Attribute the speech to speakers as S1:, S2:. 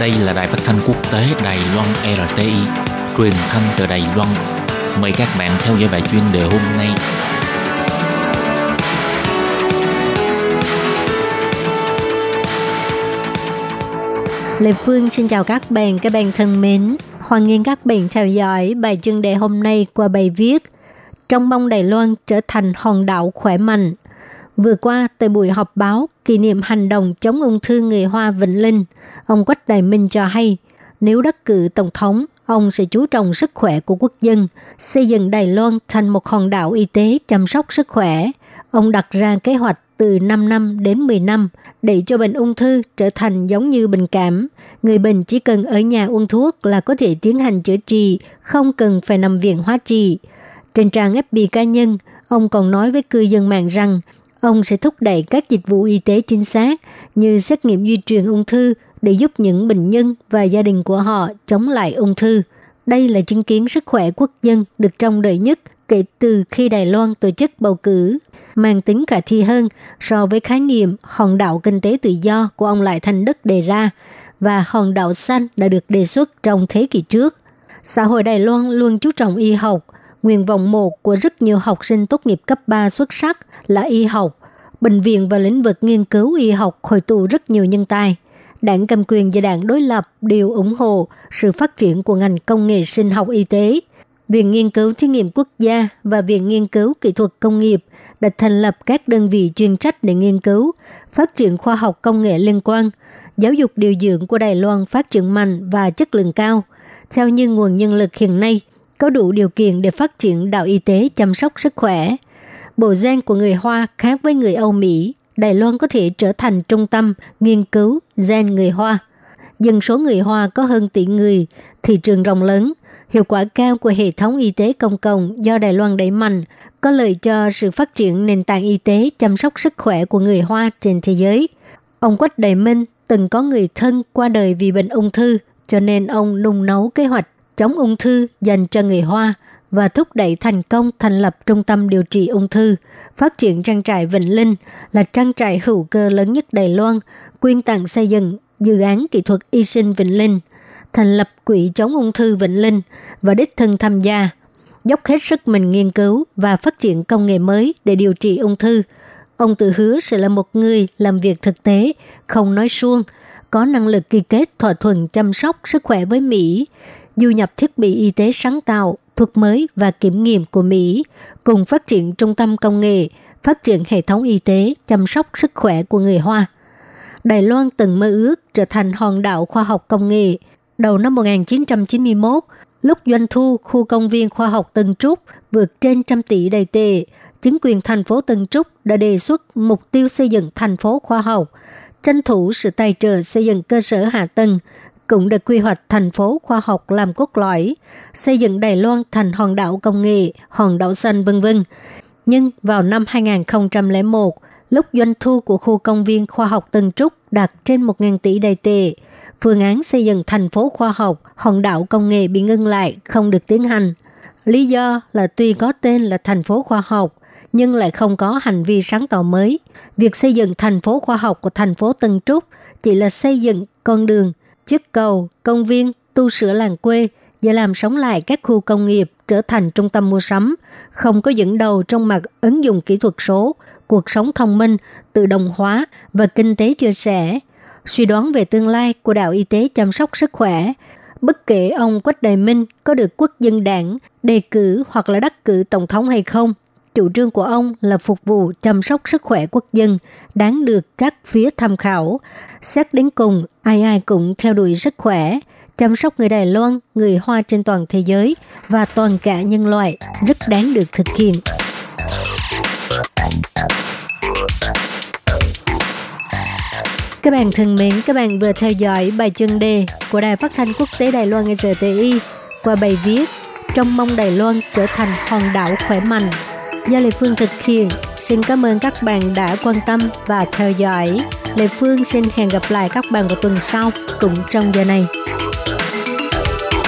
S1: Đây là đài phát thanh quốc tế Đài Loan RTI, truyền thanh từ Đài Loan. Mời các bạn theo dõi bài chuyên đề hôm nay.
S2: Lê Phương xin chào các bạn, các bạn thân mến. Hoan nghênh các bạn theo dõi bài chuyên đề hôm nay qua bài viết Trong mong Đài Loan trở thành hòn đảo khỏe mạnh. Vừa qua, tại buổi họp báo kỷ niệm hành động chống ung thư người Hoa Vĩnh Linh, ông Quách Đại Minh cho hay, nếu đắc cử tổng thống, ông sẽ chú trọng sức khỏe của quốc dân, xây dựng Đài Loan thành một hòn đảo y tế chăm sóc sức khỏe. Ông đặt ra kế hoạch từ 5 năm đến 10 năm để cho bệnh ung thư trở thành giống như bệnh cảm. Người bệnh chỉ cần ở nhà uống thuốc là có thể tiến hành chữa trị, không cần phải nằm viện hóa trị. Trên trang FB cá nhân, ông còn nói với cư dân mạng rằng ông sẽ thúc đẩy các dịch vụ y tế chính xác như xét nghiệm di truyền ung thư để giúp những bệnh nhân và gia đình của họ chống lại ung thư. Đây là chứng kiến sức khỏe quốc dân được trông đợi nhất kể từ khi Đài Loan tổ chức bầu cử, mang tính khả thi hơn so với khái niệm hòn đảo kinh tế tự do của ông Lại Thành Đức đề ra và hòn đảo xanh đã được đề xuất trong thế kỷ trước. Xã hội Đài Loan luôn chú trọng y học, nguyện vọng một của rất nhiều học sinh tốt nghiệp cấp 3 xuất sắc là y học. Bệnh viện và lĩnh vực nghiên cứu y học hội tụ rất nhiều nhân tài. Đảng cầm quyền và đảng đối lập đều ủng hộ sự phát triển của ngành công nghệ sinh học y tế – Viện Nghiên cứu Thí nghiệm Quốc gia và Viện Nghiên cứu Kỹ thuật Công nghiệp đã thành lập các đơn vị chuyên trách để nghiên cứu, phát triển khoa học công nghệ liên quan, giáo dục điều dưỡng của Đài Loan phát triển mạnh và chất lượng cao. Theo như nguồn nhân lực hiện nay, có đủ điều kiện để phát triển đạo y tế chăm sóc sức khỏe. Bộ gen của người Hoa khác với người Âu Mỹ, Đài Loan có thể trở thành trung tâm nghiên cứu gen người Hoa. Dân số người Hoa có hơn tỷ người, thị trường rộng lớn – Hiệu quả cao của hệ thống y tế công cộng do Đài Loan đẩy mạnh có lợi cho sự phát triển nền tảng y tế chăm sóc sức khỏe của người Hoa trên thế giới. Ông Quách Đại Minh từng có người thân qua đời vì bệnh ung thư, cho nên ông nung nấu kế hoạch chống ung thư dành cho người Hoa và thúc đẩy thành công thành lập trung tâm điều trị ung thư, phát triển trang trại Vĩnh Linh là trang trại hữu cơ lớn nhất Đài Loan, quyên tặng xây dựng dự án kỹ thuật y sinh Vĩnh Linh – thành lập Quỹ chống ung thư Vĩnh Linh và đích thân tham gia, dốc hết sức mình nghiên cứu và phát triển công nghệ mới để điều trị ung thư. Ông tự hứa sẽ là một người làm việc thực tế, không nói suông, có năng lực ký kết thỏa thuận chăm sóc sức khỏe với Mỹ, du nhập thiết bị y tế sáng tạo, thuật mới và kiểm nghiệm của Mỹ, cùng phát triển trung tâm công nghệ, phát triển hệ thống y tế chăm sóc sức khỏe của người Hoa. Đài Loan từng mơ ước trở thành hòn đảo khoa học công nghệ, đầu năm 1991, lúc doanh thu khu công viên khoa học Tân Trúc vượt trên trăm tỷ đầy tệ, chính quyền thành phố Tân Trúc đã đề xuất mục tiêu xây dựng thành phố khoa học, tranh thủ sự tài trợ xây dựng cơ sở hạ tầng, cũng được quy hoạch thành phố khoa học làm cốt lõi, xây dựng Đài Loan thành hòn đảo công nghệ, hòn đảo xanh vân vân. Nhưng vào năm 2001, lúc doanh thu của khu công viên khoa học Tân Trúc đạt trên 1.000 tỷ đầy tệ, phương án xây dựng thành phố khoa học, hòn đảo công nghệ bị ngưng lại, không được tiến hành. Lý do là tuy có tên là thành phố khoa học, nhưng lại không có hành vi sáng tạo mới. Việc xây dựng thành phố khoa học của thành phố Tân Trúc chỉ là xây dựng con đường, chiếc cầu, công viên, tu sửa làng quê và làm sống lại các khu công nghiệp trở thành trung tâm mua sắm, không có dẫn đầu trong mặt ứng dụng kỹ thuật số, cuộc sống thông minh, tự động hóa và kinh tế chia sẻ suy đoán về tương lai của đạo y tế chăm sóc sức khỏe. Bất kể ông Quách Đại Minh có được quốc dân đảng đề cử hoặc là đắc cử tổng thống hay không, chủ trương của ông là phục vụ chăm sóc sức khỏe quốc dân, đáng được các phía tham khảo. Xét đến cùng, ai ai cũng theo đuổi sức khỏe, chăm sóc người Đài Loan, người Hoa trên toàn thế giới và toàn cả nhân loại rất đáng được thực hiện. Các bạn thân mến, các bạn vừa theo dõi bài chân đề của Đài Phát thanh Quốc tế Đài Loan RTI qua bài viết Trong mong Đài Loan trở thành hòn đảo khỏe mạnh do Lê Phương thực hiện. Xin cảm ơn các bạn đã quan tâm và theo dõi. Lê Phương xin hẹn gặp lại các bạn vào tuần sau, cũng trong giờ này.